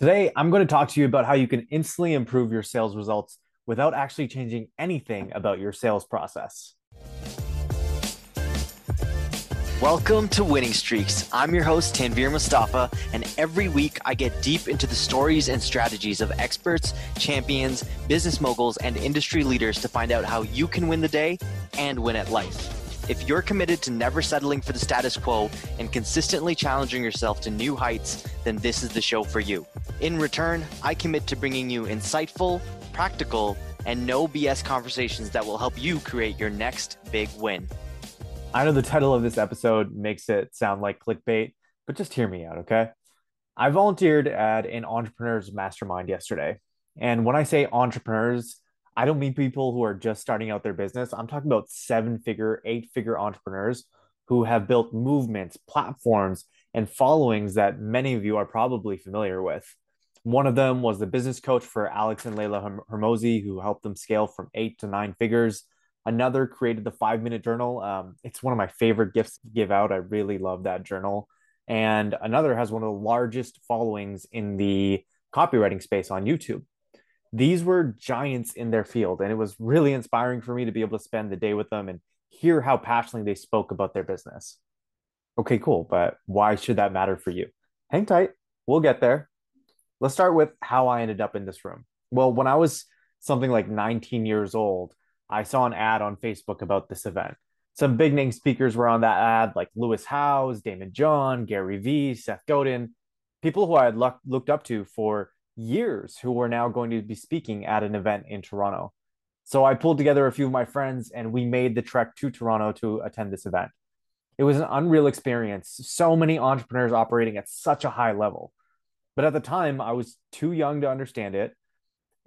Today, I'm going to talk to you about how you can instantly improve your sales results without actually changing anything about your sales process. Welcome to Winning Streaks. I'm your host, Tanvir Mustafa, and every week I get deep into the stories and strategies of experts, champions, business moguls, and industry leaders to find out how you can win the day and win at life. If you're committed to never settling for the status quo and consistently challenging yourself to new heights, then this is the show for you. In return, I commit to bringing you insightful, practical, and no BS conversations that will help you create your next big win. I know the title of this episode makes it sound like clickbait, but just hear me out, okay? I volunteered at an entrepreneurs mastermind yesterday. And when I say entrepreneurs, I don't mean people who are just starting out their business. I'm talking about seven figure, eight figure entrepreneurs who have built movements, platforms, and followings that many of you are probably familiar with. One of them was the business coach for Alex and Leila Hormozi, who helped them scale from eight to nine figures. Another created the five minute journal. Um, it's one of my favorite gifts to give out. I really love that journal. And another has one of the largest followings in the copywriting space on YouTube these were giants in their field and it was really inspiring for me to be able to spend the day with them and hear how passionately they spoke about their business. Okay cool but why should that matter for you? Hang tight we'll get there. Let's start with how i ended up in this room. Well when i was something like 19 years old i saw an ad on facebook about this event. Some big name speakers were on that ad like lewis howes Daymond john gary vee seth godin people who i had looked up to for years who were now going to be speaking at an event in Toronto. So I pulled together a few of my friends and we made the trek to Toronto to attend this event. It was an unreal experience. So many entrepreneurs operating at such a high level. But at the time, I was too young to understand it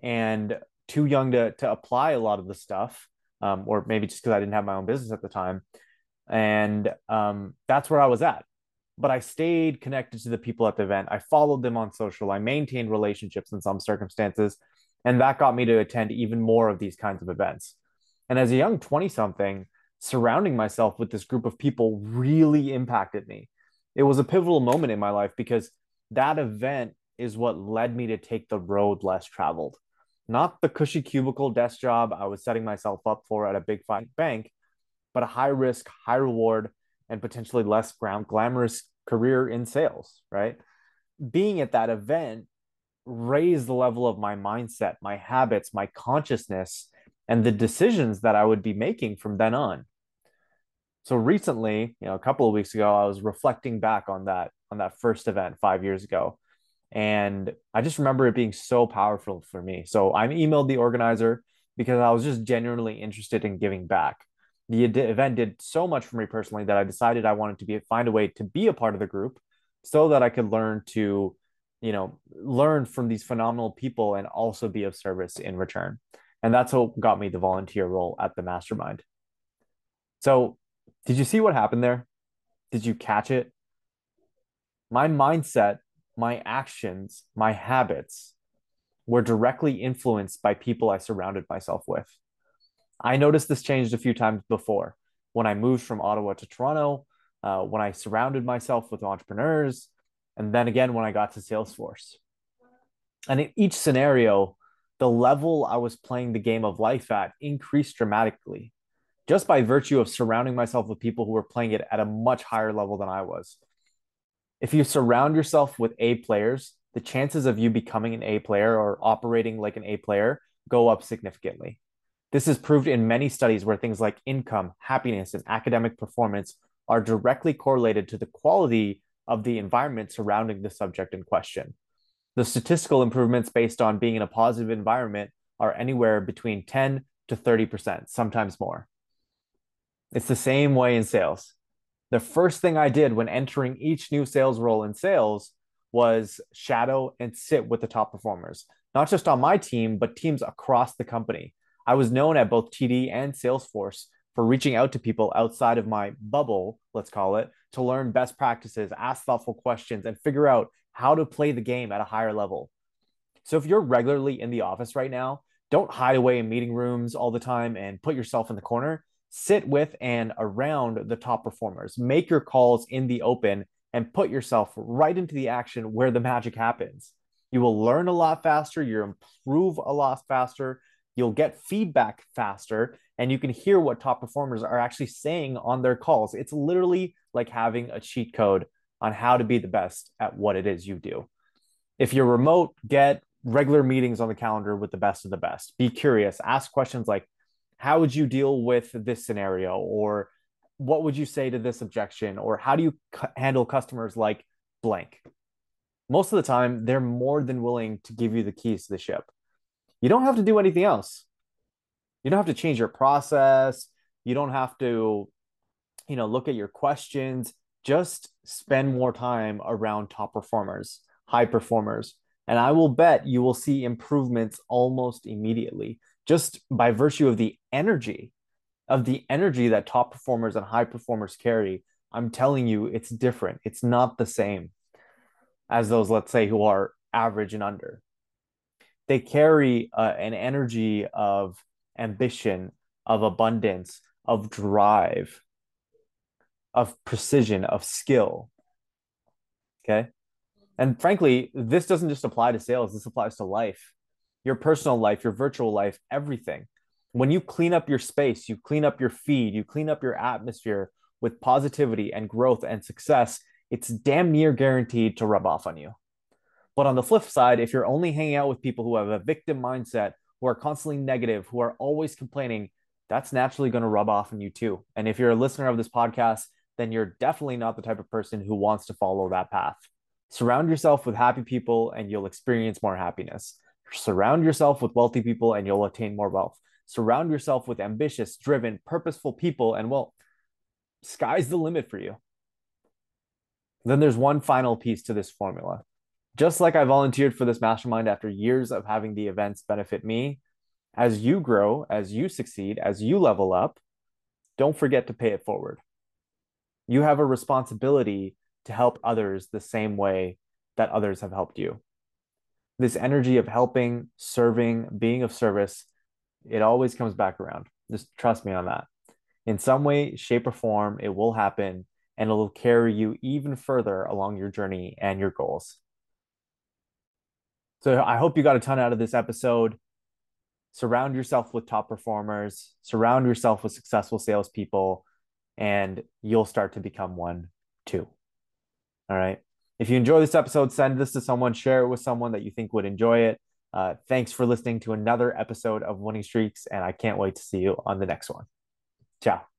and too young to, to apply a lot of the stuff, um, or maybe just because I didn't have my own business at the time. And um, that's where I was at but I stayed connected to the people at the event. I followed them on social. I maintained relationships in some circumstances. And that got me to attend even more of these kinds of events. And as a young 20 something, surrounding myself with this group of people really impacted me. It was a pivotal moment in my life because that event is what led me to take the road less traveled. Not the cushy cubicle desk job I was setting myself up for at a big bank, but a high risk, high reward, and potentially less ground glamorous career in sales, right? Being at that event raised the level of my mindset, my habits, my consciousness, and the decisions that I would be making from then on. So recently, you know, a couple of weeks ago, I was reflecting back on that on that first event 5 years ago. And I just remember it being so powerful for me. So I emailed the organizer because I was just genuinely interested in giving back the event did so much for me personally that I decided I wanted to be find a way to be a part of the group so that I could learn to, you know, learn from these phenomenal people and also be of service in return. And that's what got me the volunteer role at the mastermind. So, did you see what happened there? Did you catch it? My mindset, my actions, my habits were directly influenced by people I surrounded myself with. I noticed this changed a few times before when I moved from Ottawa to Toronto, uh, when I surrounded myself with entrepreneurs, and then again when I got to Salesforce. And in each scenario, the level I was playing the game of life at increased dramatically just by virtue of surrounding myself with people who were playing it at a much higher level than I was. If you surround yourself with A players, the chances of you becoming an A player or operating like an A player go up significantly. This is proved in many studies where things like income, happiness, and academic performance are directly correlated to the quality of the environment surrounding the subject in question. The statistical improvements based on being in a positive environment are anywhere between 10 to 30%, sometimes more. It's the same way in sales. The first thing I did when entering each new sales role in sales was shadow and sit with the top performers, not just on my team, but teams across the company. I was known at both TD and Salesforce for reaching out to people outside of my bubble, let's call it, to learn best practices, ask thoughtful questions, and figure out how to play the game at a higher level. So if you're regularly in the office right now, don't hide away in meeting rooms all the time and put yourself in the corner. Sit with and around the top performers. Make your calls in the open and put yourself right into the action where the magic happens. You will learn a lot faster, you'll improve a lot faster, you'll get feedback faster, and you can hear what top performers are actually saying on their calls. It's literally like having a cheat code on how to be the best at what it is you do. If you're remote, get regular meetings on the calendar with the best of the best. Be curious, ask questions like, how would you deal with this scenario? Or what would you say to this objection? Or how do you c- handle customers like blank? Most of the time, they're more than willing to give you the keys to the ship. You don't have to do anything else. You don't have to change your process. You don't have to, you know, look at your questions. Just spend more time around top performers, high performers, and I will bet you will see improvements almost immediately just by virtue of the energy of the energy that top performers and high performers carry. I'm telling you, it's different. It's not the same as those, let's say, who are average and under. They carry uh, an energy of ambition, of abundance, of drive, of precision, of skill. Okay. And frankly, this doesn't just apply to sales, this applies to life, your personal life, your virtual life, everything. When you clean up your space, you clean up your feed, you clean up your atmosphere with positivity and growth and success, it's damn near guaranteed to rub off on you. But on the flip side, if you're only hanging out with people who have a victim mindset, who are constantly negative, who are always complaining, that's naturally going to rub off on you too. And if you're a listener of this podcast, then you're definitely not the type of person who wants to follow that path. Surround yourself with happy people and you'll experience more happiness. Surround yourself with wealthy people and you'll attain more wealth. Surround yourself with ambitious, driven, purposeful people, and well, sky's the limit for you. Then there's one final piece to this formula. Just like I volunteered for this mastermind after years of having the events benefit me, as you grow, as you succeed, as you level up, don't forget to pay it forward. You have a responsibility to help others the same way that others have helped you. This energy of helping, serving, being of service, it always comes back around. Just trust me on that. In some way, shape, or form, it will happen and it'll carry you even further along your journey and your goals. So I hope you got a ton out of this episode. Surround yourself with top performers, surround yourself with successful salespeople, and you'll start to become one too. All right. If you enjoy this episode, send this to someone, share it with someone that you think would enjoy it. Uh, thanks for listening to another episode of Winning Streaks, and I can't wait to see you on the next one. Ciao.